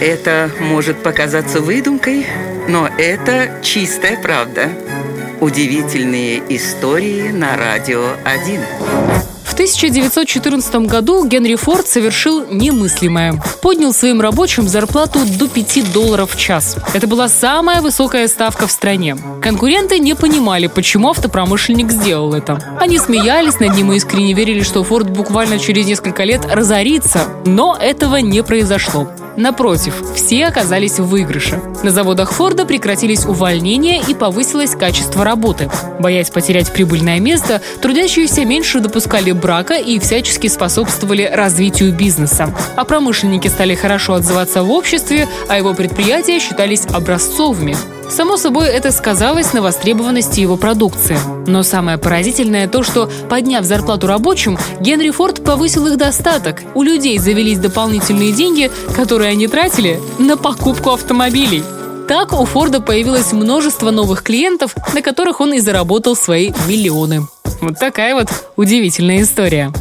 Это может показаться выдумкой, но это чистая правда. Удивительные истории на радио 1. В 1914 году Генри Форд совершил немыслимое. Поднял своим рабочим зарплату до 5 долларов в час. Это была самая высокая ставка в стране. Конкуренты не понимали, почему автопромышленник сделал это. Они смеялись над ним и искренне верили, что Форд буквально через несколько лет разорится. Но этого не произошло. Напротив, все оказались в выигрыше. На заводах Форда прекратились увольнения и повысилось качество работы. Боясь потерять прибыльное место, трудящиеся меньше допускали брака и всячески способствовали развитию бизнеса. А промышленники стали хорошо отзываться в обществе, а его предприятия считались образцовыми. Само собой, это сказалось на востребованности его продукции. Но самое поразительное то, что, подняв зарплату рабочим, Генри Форд повысил их достаток. У людей завелись дополнительные деньги, которые они тратили на покупку автомобилей. Так у Форда появилось множество новых клиентов, на которых он и заработал свои миллионы. Вот такая вот удивительная история.